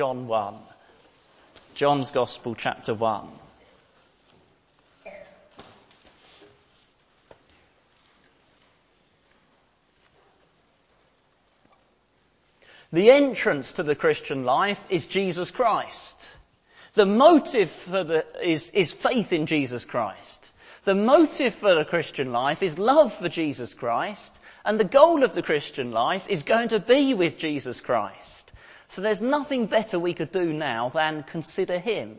John 1. John's Gospel, chapter 1. The entrance to the Christian life is Jesus Christ. The motive for the, is, is faith in Jesus Christ. The motive for the Christian life is love for Jesus Christ. And the goal of the Christian life is going to be with Jesus Christ. So there's nothing better we could do now than consider him.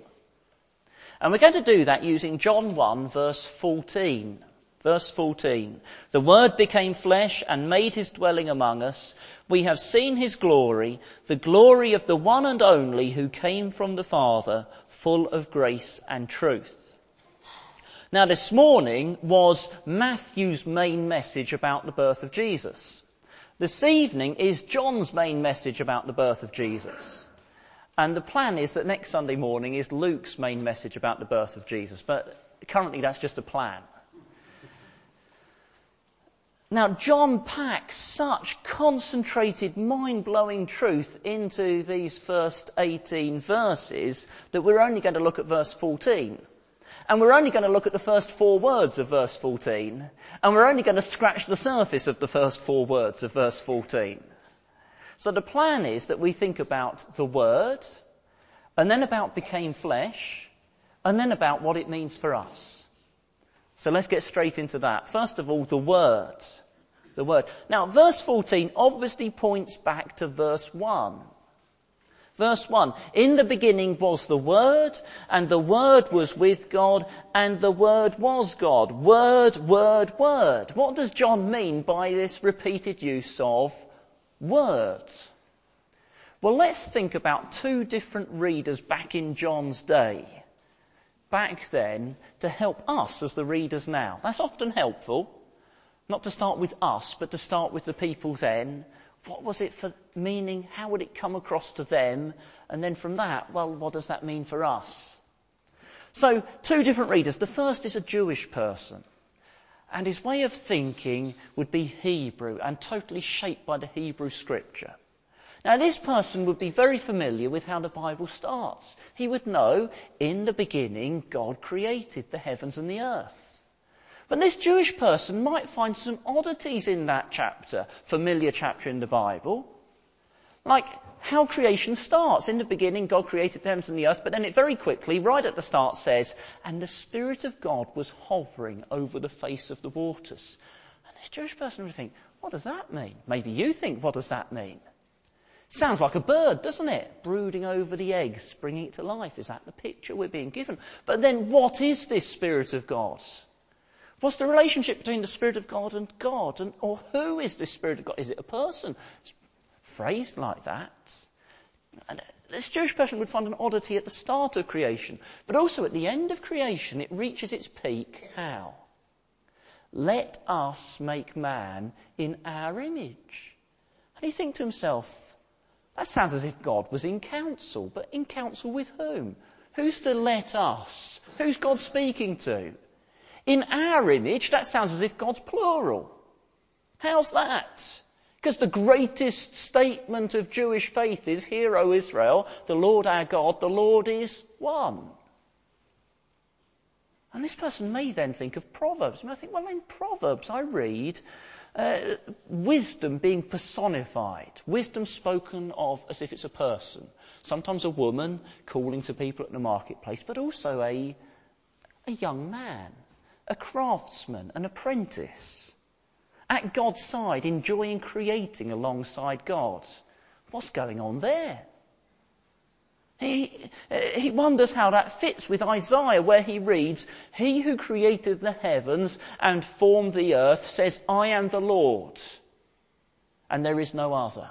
And we're going to do that using John 1 verse 14. Verse 14. The Word became flesh and made his dwelling among us. We have seen his glory, the glory of the one and only who came from the Father, full of grace and truth. Now this morning was Matthew's main message about the birth of Jesus. This evening is John's main message about the birth of Jesus. And the plan is that next Sunday morning is Luke's main message about the birth of Jesus. But currently that's just a plan. Now, John packs such concentrated, mind-blowing truth into these first 18 verses that we're only going to look at verse 14. And we're only going to look at the first four words of verse 14. And we're only going to scratch the surface of the first four words of verse 14. So the plan is that we think about the word, and then about became flesh, and then about what it means for us. So let's get straight into that. First of all, the word. The word. Now, verse 14 obviously points back to verse 1. Verse 1. In the beginning was the Word, and the Word was with God, and the Word was God. Word, Word, Word. What does John mean by this repeated use of Word? Well, let's think about two different readers back in John's day. Back then, to help us as the readers now. That's often helpful. Not to start with us, but to start with the people then what was it for meaning? How would it come across to them? And then from that, well, what does that mean for us? So, two different readers. The first is a Jewish person. And his way of thinking would be Hebrew and totally shaped by the Hebrew scripture. Now this person would be very familiar with how the Bible starts. He would know, in the beginning, God created the heavens and the earth. But this Jewish person might find some oddities in that chapter, familiar chapter in the Bible. Like how creation starts. In the beginning, God created the heavens and the earth, but then it very quickly, right at the start, says, and the Spirit of God was hovering over the face of the waters. And this Jewish person would think, what does that mean? Maybe you think, what does that mean? Sounds like a bird, doesn't it? Brooding over the eggs, bringing it to life. Is that the picture we're being given? But then what is this Spirit of God? What's the relationship between the Spirit of God and God? And, or who is the Spirit of God? Is it a person? It's phrased like that. And this Jewish person would find an oddity at the start of creation, but also at the end of creation, it reaches its peak. How? Let us make man in our image. And he think to himself, that sounds as if God was in council, but in council with whom? Who's to let us? Who's God speaking to? In our image, that sounds as if God's plural. How's that? Because the greatest statement of Jewish faith is, Hear, O Israel, the Lord our God, the Lord is one. And this person may then think of Proverbs. I think, well, in Proverbs I read uh, wisdom being personified, wisdom spoken of as if it's a person. Sometimes a woman calling to people at the marketplace, but also a, a young man a craftsman, an apprentice, at God's side, enjoying creating alongside God. What's going on there? He, he wonders how that fits with Isaiah where he reads, He who created the heavens and formed the earth says, I am the Lord, and there is no other.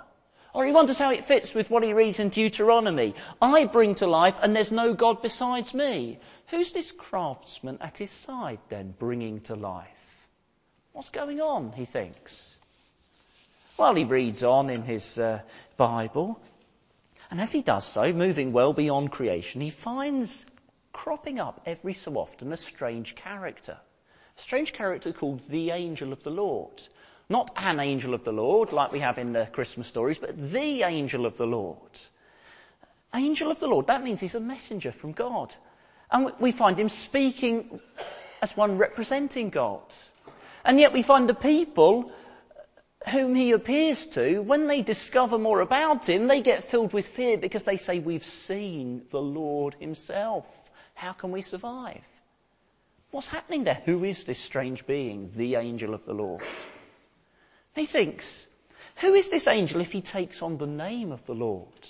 Or he wonders how it fits with what he reads in Deuteronomy. I bring to life and there's no God besides me. Who's this craftsman at his side then, bringing to life? What's going on, he thinks. Well, he reads on in his uh, Bible, and as he does so, moving well beyond creation, he finds cropping up every so often a strange character. A strange character called the angel of the Lord. Not an angel of the Lord, like we have in the Christmas stories, but the angel of the Lord. Angel of the Lord, that means he's a messenger from God. And we find him speaking as one representing God. And yet we find the people whom he appears to, when they discover more about him, they get filled with fear because they say, We've seen the Lord himself. How can we survive? What's happening there? Who is this strange being, the angel of the Lord? He thinks, Who is this angel if he takes on the name of the Lord?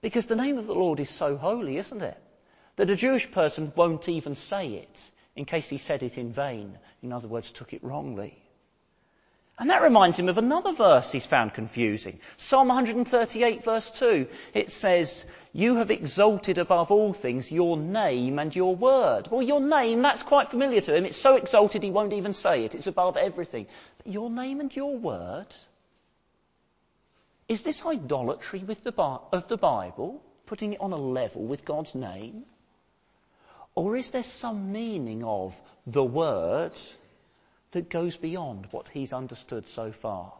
Because the name of the Lord is so holy, isn't it? That a Jewish person won't even say it in case he said it in vain. In other words, took it wrongly. And that reminds him of another verse he's found confusing. Psalm 138 verse 2. It says, You have exalted above all things your name and your word. Well, your name, that's quite familiar to him. It's so exalted he won't even say it. It's above everything. But your name and your word? Is this idolatry with the, of the Bible? Putting it on a level with God's name? Or is there some meaning of the word that goes beyond what he's understood so far.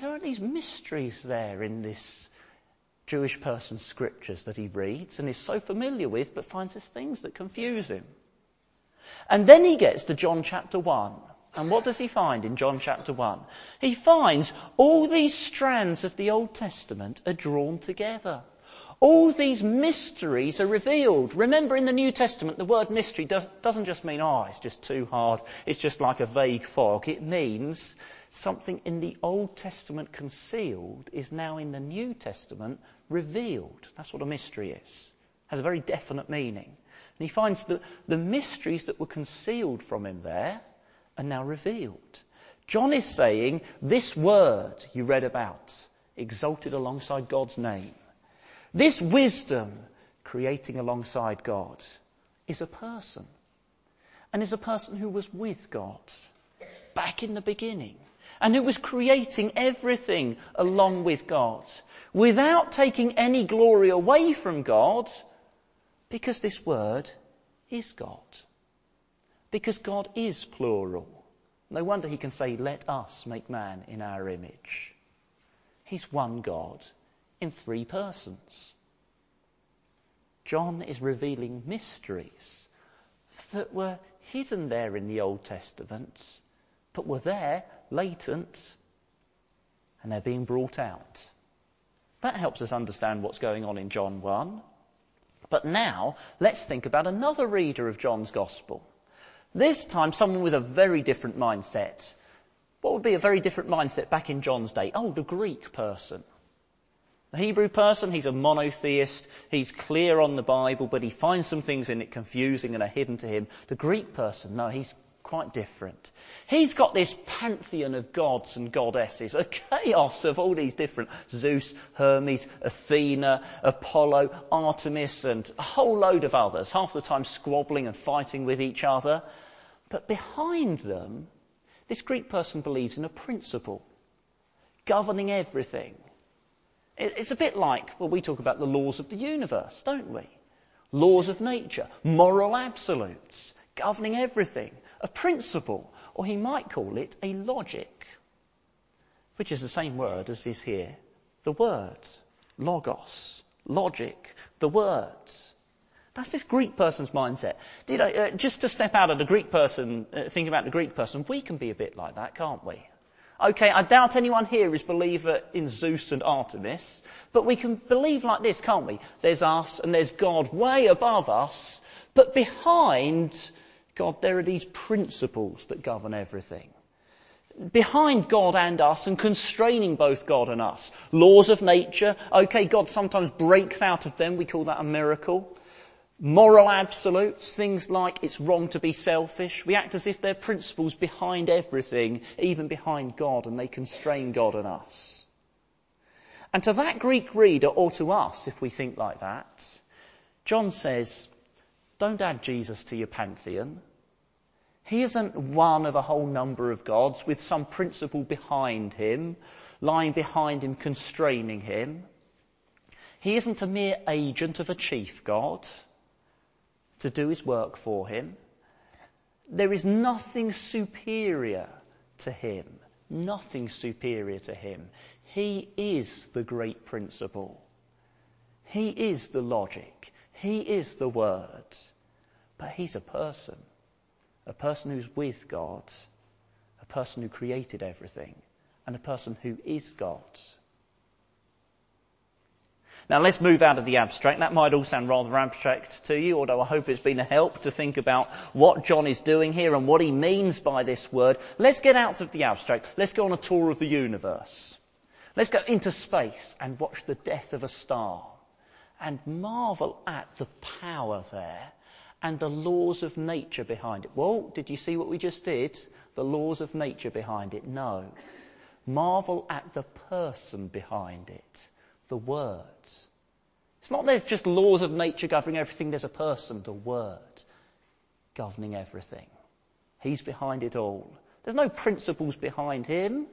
There are these mysteries there in this Jewish person's scriptures that he reads and is so familiar with, but finds there's things that confuse him. And then he gets to John chapter 1. And what does he find in John chapter 1? He finds all these strands of the Old Testament are drawn together. All these mysteries are revealed. Remember in the New Testament, the word mystery does, doesn't just mean, oh, it's just too hard, it's just like a vague fog. It means something in the Old Testament concealed is now in the New Testament revealed. That's what a mystery is. It has a very definite meaning. And he finds that the mysteries that were concealed from him there are now revealed. John is saying, this word you read about, exalted alongside God's name, this wisdom, creating alongside God, is a person. And is a person who was with God back in the beginning and who was creating everything along with God without taking any glory away from God because this word is God. Because God is plural. No wonder he can say, let us make man in our image. He's one God in three persons. John is revealing mysteries that were hidden there in the Old Testament, but were there, latent, and they're being brought out. That helps us understand what's going on in John 1. But now, let's think about another reader of John's Gospel. This time, someone with a very different mindset. What would be a very different mindset back in John's day? Oh, the Greek person. The Hebrew person, he's a monotheist. He's clear on the Bible, but he finds some things in it confusing and are hidden to him. The Greek person, no, he's quite different. He's got this pantheon of gods and goddesses, a chaos of all these different Zeus, Hermes, Athena, Apollo, Artemis, and a whole load of others, half the time squabbling and fighting with each other. But behind them, this Greek person believes in a principle governing everything. It's a bit like, well, we talk about the laws of the universe, don't we? Laws of nature, moral absolutes, governing everything, a principle, or he might call it a logic, which is the same word as is here. The word, logos, logic, the words. That's this Greek person's mindset. You know, uh, just to step out of the Greek person, uh, think about the Greek person, we can be a bit like that, can't we? Okay, I doubt anyone here is believer in Zeus and Artemis, but we can believe like this, can't we? There's us and there's God way above us, but behind God there are these principles that govern everything. Behind God and us and constraining both God and us. Laws of nature. Okay, God sometimes breaks out of them. We call that a miracle. Moral absolutes, things like it's wrong to be selfish. We act as if they're principles behind everything, even behind God, and they constrain God and us. And to that Greek reader, or to us, if we think like that, John says, don't add Jesus to your pantheon. He isn't one of a whole number of gods with some principle behind him, lying behind him, constraining him. He isn't a mere agent of a chief god to do his work for him. There is nothing superior to him. Nothing superior to him. He is the great principle. He is the logic. He is the word. But he's a person. A person who's with God. A person who created everything. And a person who is God. Now let's move out of the abstract. That might all sound rather abstract to you, although I hope it's been a help to think about what John is doing here and what he means by this word. Let's get out of the abstract. Let's go on a tour of the universe. Let's go into space and watch the death of a star and marvel at the power there and the laws of nature behind it. Well, did you see what we just did? The laws of nature behind it? No. Marvel at the person behind it the Word. It's not there's just laws of nature governing everything, there's a person, the Word, governing everything. He's behind it all. There's no principles behind him.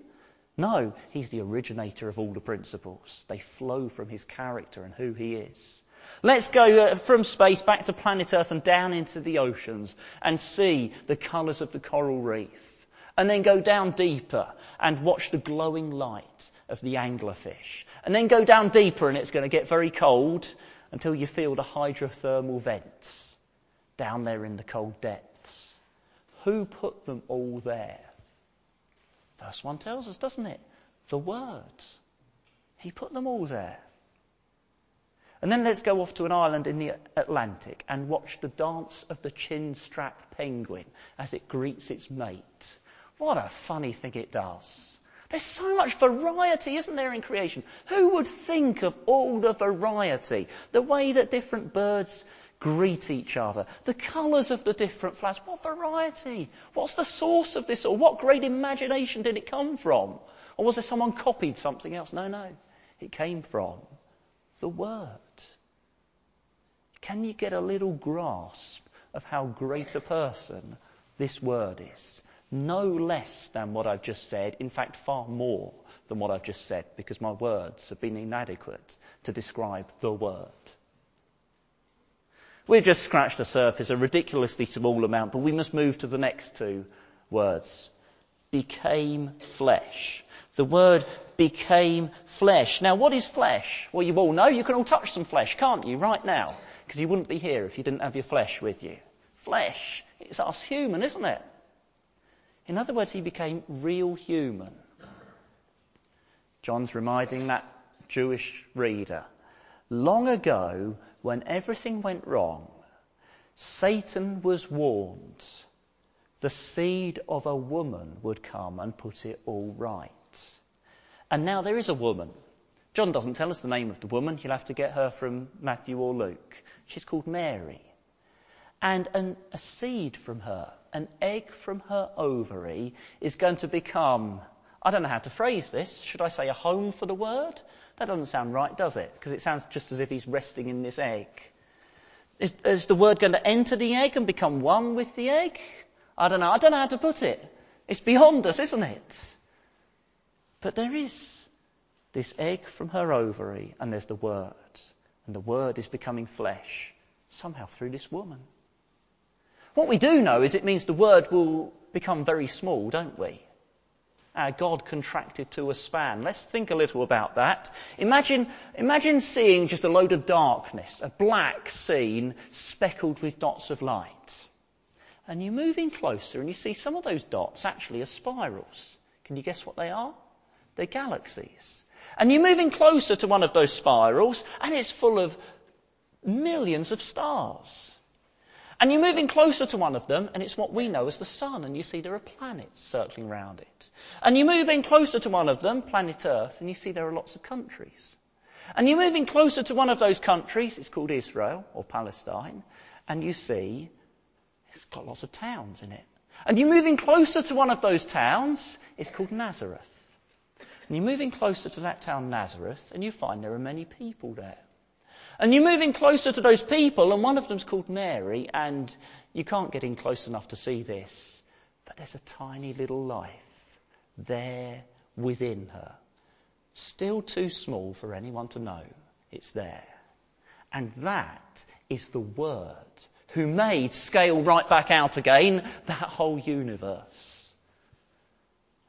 No, he's the originator of all the principles. They flow from his character and who he is. Let's go uh, from space back to planet Earth and down into the oceans and see the colours of the coral reef. And then go down deeper and watch the glowing light of the anglerfish. And then go down deeper and it's going to get very cold until you feel the hydrothermal vents down there in the cold depths. Who put them all there? Verse 1 tells us, doesn't it? The Word. He put them all there. And then let's go off to an island in the Atlantic and watch the dance of the chin-strapped penguin as it greets its mate. What a funny thing it does. There's so much variety, isn't there, in creation? Who would think of all the variety? The way that different birds greet each other, the colours of the different flowers. What variety? What's the source of this? Or what great imagination did it come from? Or was there someone copied something else? No, no. It came from the Word. Can you get a little grasp of how great a person this Word is? No less than what I've just said, in fact, far more than what I've just said, because my words have been inadequate to describe the Word. We've just scratched the surface, a ridiculously small amount, but we must move to the next two words. Became flesh. The word became flesh. Now, what is flesh? Well, you all know you can all touch some flesh, can't you, right now? Because you wouldn't be here if you didn't have your flesh with you. Flesh. It's us human, isn't it? In other words, he became real human. John's reminding that Jewish reader. Long ago, when everything went wrong, Satan was warned the seed of a woman would come and put it all right. And now there is a woman. John doesn't tell us the name of the woman. You'll have to get her from Matthew or Luke. She's called Mary. And an, a seed from her an egg from her ovary is going to become, I don't know how to phrase this. Should I say a home for the word? That doesn't sound right, does it? Because it sounds just as if he's resting in this egg. Is, is the word going to enter the egg and become one with the egg? I don't know. I don't know how to put it. It's beyond us, isn't it? But there is this egg from her ovary, and there's the word. And the word is becoming flesh, somehow through this woman. What we do know is it means the word will become very small, don't we? Our God contracted to a span. Let's think a little about that. Imagine, imagine seeing just a load of darkness, a black scene speckled with dots of light. And you move in closer and you see some of those dots actually are spirals. Can you guess what they are? They're galaxies. And you're moving closer to one of those spirals and it's full of millions of stars. And you're moving closer to one of them, and it's what we know as the sun, and you see there are planets circling around it. And you're moving closer to one of them, planet Earth, and you see there are lots of countries. And you're moving closer to one of those countries, it's called Israel or Palestine, and you see it's got lots of towns in it. And you're moving closer to one of those towns, it's called Nazareth. And you're moving closer to that town, Nazareth, and you find there are many people there. And you're moving closer to those people, and one of them's called Mary, and you can't get in close enough to see this, but there's a tiny little life there within her. Still too small for anyone to know it's there. And that is the Word who made scale right back out again that whole universe.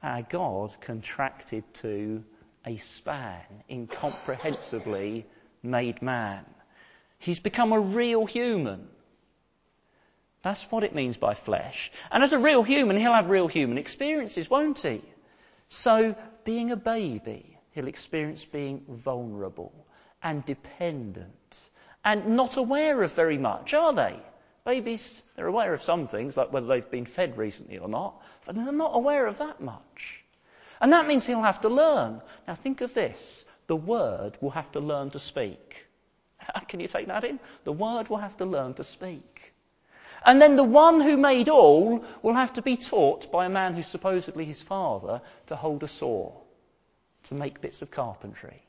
Our God contracted to a span, incomprehensibly made man. He's become a real human. That's what it means by flesh. And as a real human, he'll have real human experiences, won't he? So, being a baby, he'll experience being vulnerable and dependent and not aware of very much, are they? Babies, they're aware of some things, like whether they've been fed recently or not, but they're not aware of that much. And that means he'll have to learn. Now think of this. The word will have to learn to speak. Can you take that in? The word will have to learn to speak. And then the one who made all will have to be taught by a man who's supposedly his father to hold a saw, to make bits of carpentry.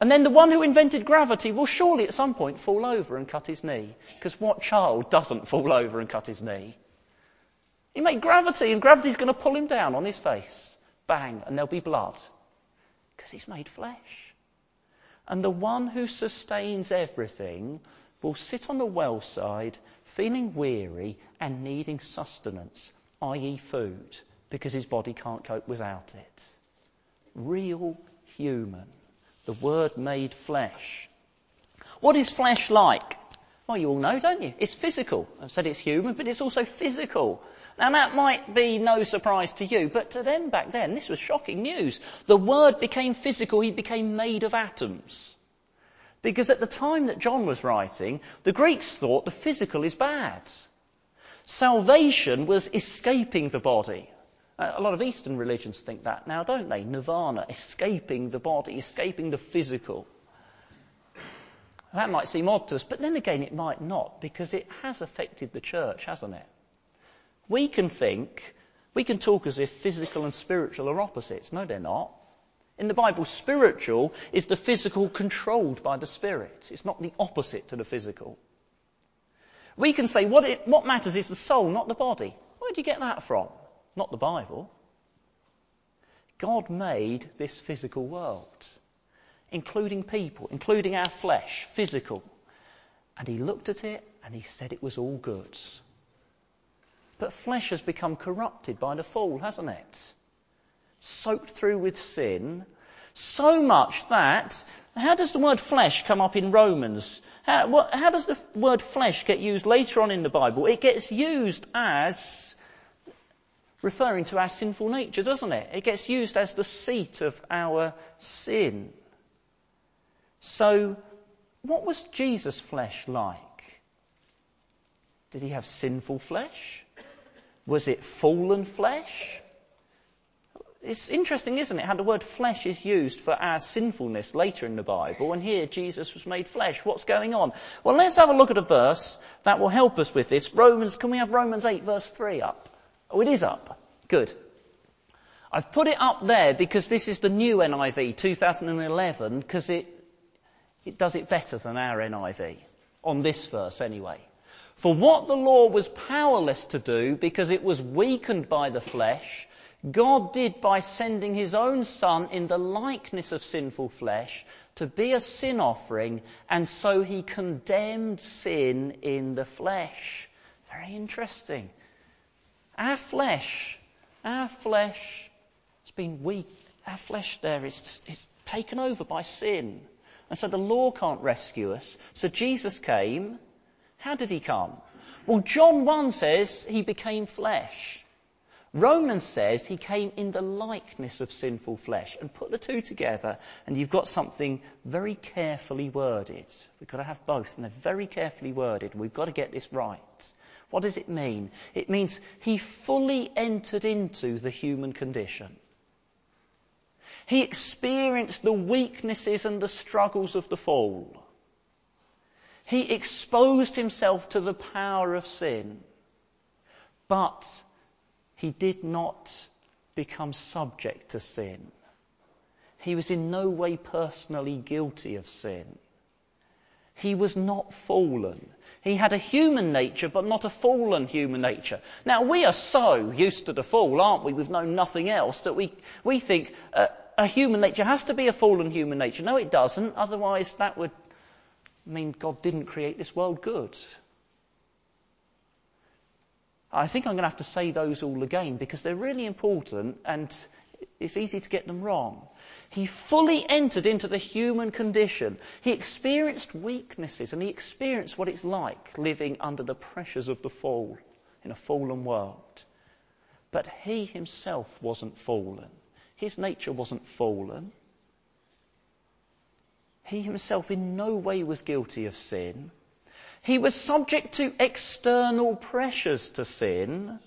And then the one who invented gravity will surely at some point fall over and cut his knee. Because what child doesn't fall over and cut his knee? He made gravity and gravity's going to pull him down on his face. Bang, and there'll be blood. Because he's made flesh. And the one who sustains everything will sit on the well side feeling weary and needing sustenance, i.e. food, because his body can't cope without it. Real human. The Word made flesh. What is flesh like? Well, you all know, don't you? It's physical. I've said it's human, but it's also physical. Now that might be no surprise to you, but to them back then, this was shocking news. The Word became physical, He became made of atoms. Because at the time that John was writing, the Greeks thought the physical is bad. Salvation was escaping the body. A lot of Eastern religions think that now, don't they? Nirvana, escaping the body, escaping the physical. That might seem odd to us, but then again, it might not, because it has affected the church, hasn't it? We can think, we can talk as if physical and spiritual are opposites. No, they're not. In the Bible, spiritual is the physical controlled by the Spirit. It's not the opposite to the physical. We can say what, it, what matters is the soul, not the body. Where do you get that from? Not the Bible. God made this physical world, including people, including our flesh, physical. And he looked at it and he said it was all good. But flesh has become corrupted by the fall, hasn't it? Soaked through with sin, so much that, how does the word flesh come up in Romans? How, what, how does the word flesh get used later on in the Bible? It gets used as referring to our sinful nature, doesn't it? It gets used as the seat of our sin. So, what was Jesus' flesh like? Did he have sinful flesh? Was it fallen flesh? It's interesting, isn't it, how the word flesh is used for our sinfulness later in the Bible, and here Jesus was made flesh. What's going on? Well, let's have a look at a verse that will help us with this. Romans, can we have Romans 8 verse 3 up? Oh, it is up. Good. I've put it up there because this is the new NIV, 2011, because it, it does it better than our NIV. On this verse, anyway. For what the law was powerless to do because it was weakened by the flesh, God did by sending his own Son in the likeness of sinful flesh to be a sin offering, and so he condemned sin in the flesh. Very interesting. Our flesh, our flesh, it's been weak. Our flesh there is is taken over by sin. And so the law can't rescue us. So Jesus came. How did he come? Well, John 1 says he became flesh. Romans says he came in the likeness of sinful flesh. And put the two together, and you've got something very carefully worded. We've got to have both, and they're very carefully worded. We've got to get this right. What does it mean? It means he fully entered into the human condition. He experienced the weaknesses and the struggles of the fall. He exposed himself to the power of sin. But he did not become subject to sin. He was in no way personally guilty of sin. He was not fallen. He had a human nature, but not a fallen human nature. Now, we are so used to the fall, aren't we? We've known nothing else that we, we think uh, a human nature has to be a fallen human nature. No, it doesn't. Otherwise, that would mean God didn't create this world good. I think I'm going to have to say those all again because they're really important and it's easy to get them wrong. He fully entered into the human condition. He experienced weaknesses and he experienced what it's like living under the pressures of the fall in a fallen world. But he himself wasn't fallen. His nature wasn't fallen. He himself in no way was guilty of sin. He was subject to external pressures to sin,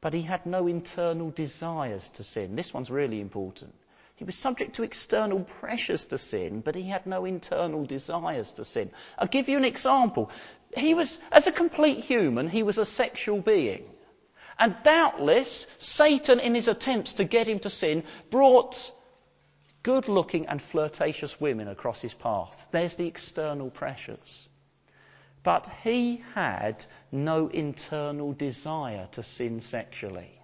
but he had no internal desires to sin. This one's really important. He was subject to external pressures to sin, but he had no internal desires to sin. I'll give you an example. He was, as a complete human, he was a sexual being. And doubtless, Satan, in his attempts to get him to sin, brought good looking and flirtatious women across his path. There's the external pressures. But he had no internal desire to sin sexually.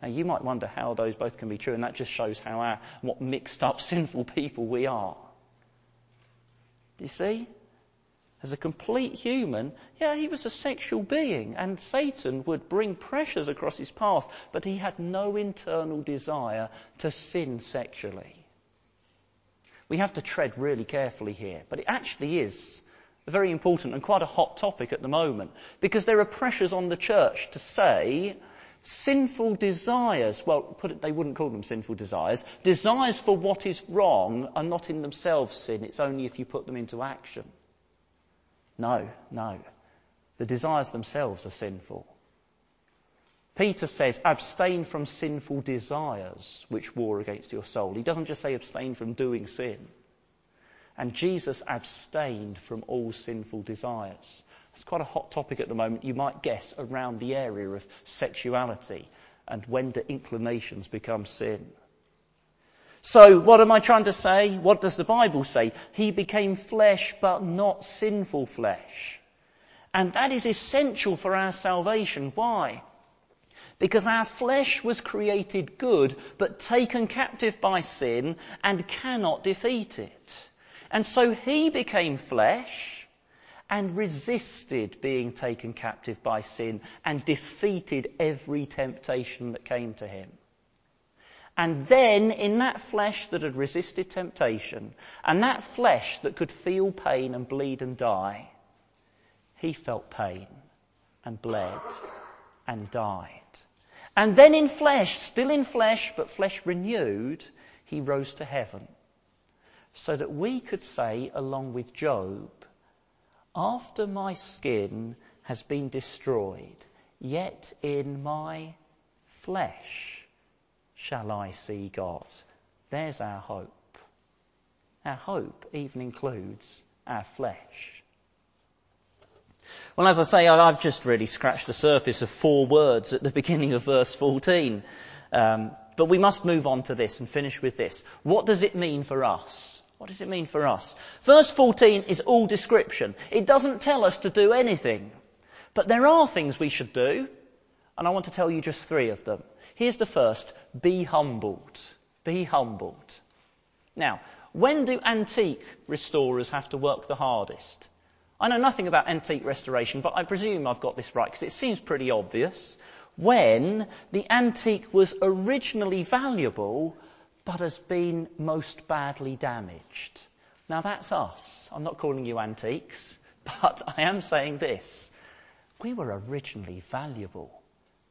Now you might wonder how those both can be true, and that just shows how our, what mixed up sinful people we are. Do you see? As a complete human, yeah, he was a sexual being, and Satan would bring pressures across his path, but he had no internal desire to sin sexually. We have to tread really carefully here, but it actually is a very important and quite a hot topic at the moment because there are pressures on the church to say sinful desires, well, it, they wouldn't call them sinful desires, desires for what is wrong are not in themselves sin, it's only if you put them into action. No, no. The desires themselves are sinful. Peter says, abstain from sinful desires which war against your soul. He doesn't just say abstain from doing sin. And Jesus abstained from all sinful desires. It's quite a hot topic at the moment, you might guess, around the area of sexuality and when do inclinations become sin. So, what am I trying to say? What does the Bible say? He became flesh, but not sinful flesh. And that is essential for our salvation. Why? Because our flesh was created good, but taken captive by sin and cannot defeat it. And so he became flesh and resisted being taken captive by sin and defeated every temptation that came to him. And then, in that flesh that had resisted temptation, and that flesh that could feel pain and bleed and die, he felt pain and bled and died. And then in flesh, still in flesh, but flesh renewed, he rose to heaven so that we could say, along with Job, after my skin has been destroyed, yet in my flesh shall I see God. There's our hope. Our hope even includes our flesh. Well, as I say, I've just really scratched the surface of four words at the beginning of verse 14. Um, but we must move on to this and finish with this. What does it mean for us? What does it mean for us? Verse 14 is all description. It doesn't tell us to do anything. But there are things we should do, and I want to tell you just three of them. Here's the first be humbled. Be humbled. Now, when do antique restorers have to work the hardest? I know nothing about antique restoration, but I presume I've got this right because it seems pretty obvious. When the antique was originally valuable, but has been most badly damaged. Now that's us. I'm not calling you antiques, but I am saying this. We were originally valuable,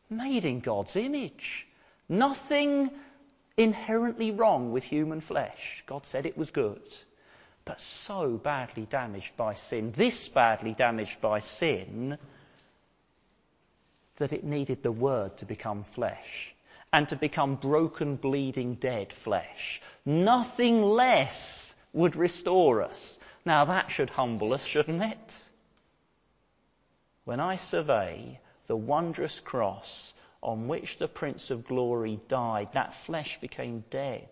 made in God's image. Nothing inherently wrong with human flesh. God said it was good. But so badly damaged by sin, this badly damaged by sin, that it needed the Word to become flesh and to become broken, bleeding, dead flesh. Nothing less would restore us. Now that should humble us, shouldn't it? When I survey the wondrous cross on which the Prince of Glory died, that flesh became dead.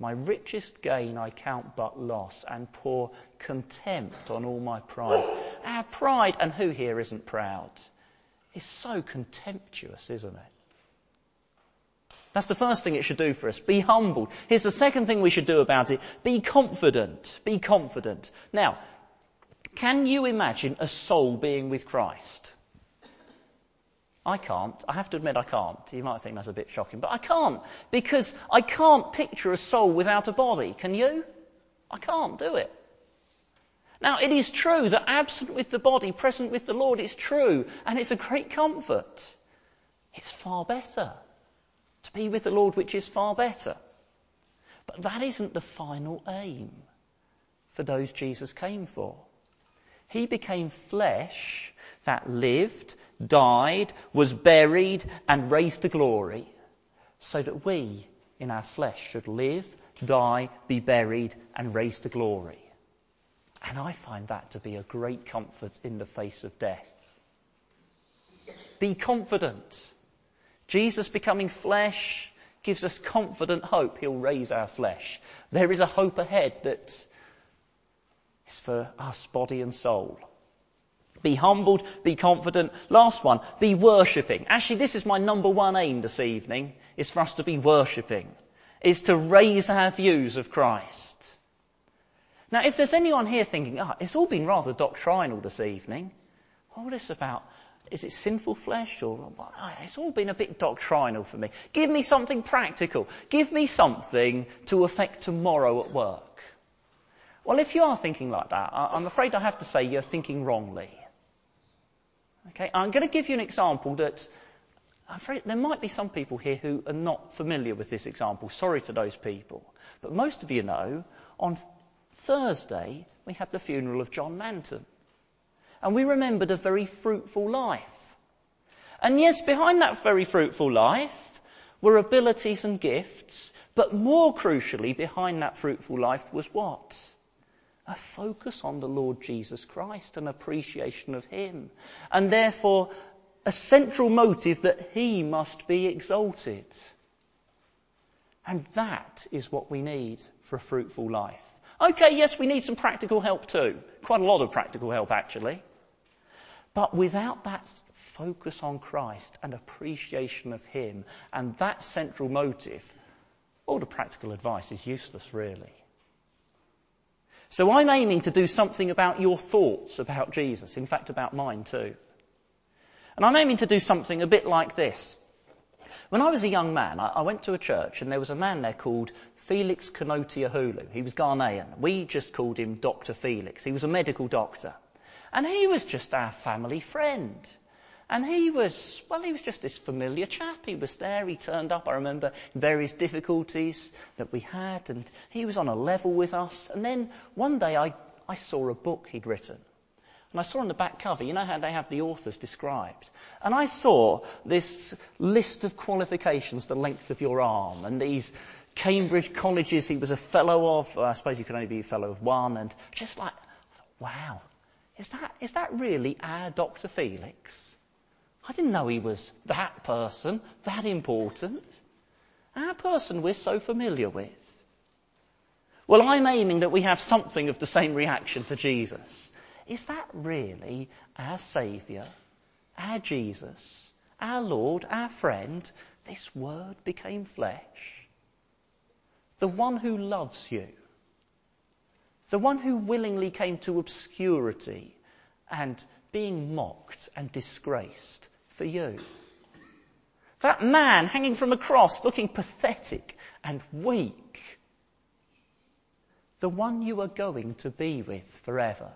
My richest gain I count but loss and pour contempt on all my pride. Our pride, and who here isn't proud, is so contemptuous, isn't it? That's the first thing it should do for us. Be humbled. Here's the second thing we should do about it. Be confident. Be confident. Now, can you imagine a soul being with Christ? I can't. I have to admit I can't. You might think that's a bit shocking, but I can't because I can't picture a soul without a body. Can you? I can't do it. Now, it is true that absent with the body, present with the Lord, it's true, and it's a great comfort. It's far better to be with the Lord, which is far better. But that isn't the final aim for those Jesus came for. He became flesh that lived, died, was buried, and raised to glory, so that we, in our flesh, should live, die, be buried, and raised to glory. And I find that to be a great comfort in the face of death. Be confident. Jesus becoming flesh gives us confident hope he'll raise our flesh. There is a hope ahead that is for us, body and soul. Be humbled, be confident. Last one, be worshipping. Actually, this is my number one aim this evening, is for us to be worshipping. Is to raise our views of Christ. Now, if there's anyone here thinking, oh, it's all been rather doctrinal this evening, all this about, is it sinful flesh or, oh, it's all been a bit doctrinal for me. Give me something practical. Give me something to affect tomorrow at work. Well, if you are thinking like that, I'm afraid I have to say you're thinking wrongly. Okay, I'm going to give you an example that I'm afraid there might be some people here who are not familiar with this example. Sorry to those people. But most of you know, on Thursday, we had the funeral of John Manton. And we remembered a very fruitful life. And yes, behind that very fruitful life were abilities and gifts, but more crucially, behind that fruitful life was what? A focus on the Lord Jesus Christ, an appreciation of Him, and therefore a central motive that He must be exalted. And that is what we need for a fruitful life. Okay, yes, we need some practical help too. Quite a lot of practical help actually. But without that focus on Christ and appreciation of Him and that central motive, all the practical advice is useless really. So I'm aiming to do something about your thoughts about Jesus, in fact about mine too. And I'm aiming to do something a bit like this. When I was a young man, I, went to a church and there was a man there called Felix Kanotiahulu. He was Ghanaian. We just called him Dr. Felix. He was a medical doctor. And he was just our family friend. And he was, well, he was just this familiar chap. He was there. He turned up. I remember various difficulties that we had, and he was on a level with us. And then one day I, I saw a book he'd written. And I saw on the back cover, you know how they have the authors described. And I saw this list of qualifications, the length of your arm, and these Cambridge colleges he was a fellow of. I suppose you can only be a fellow of one. And just like, wow, is that, is that really our Dr. Felix? I didn't know he was that person, that important. Our person we're so familiar with. Well, I'm aiming that we have something of the same reaction to Jesus. Is that really our Saviour, our Jesus, our Lord, our friend? This Word became flesh. The one who loves you. The one who willingly came to obscurity and being mocked and disgraced for you. That man hanging from a cross looking pathetic and weak. The one you are going to be with forever.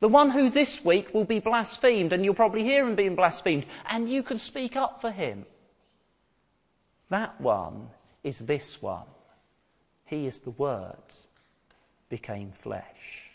The one who this week will be blasphemed and you'll probably hear him being blasphemed and you can speak up for him. That one is this one. He is the Word became flesh.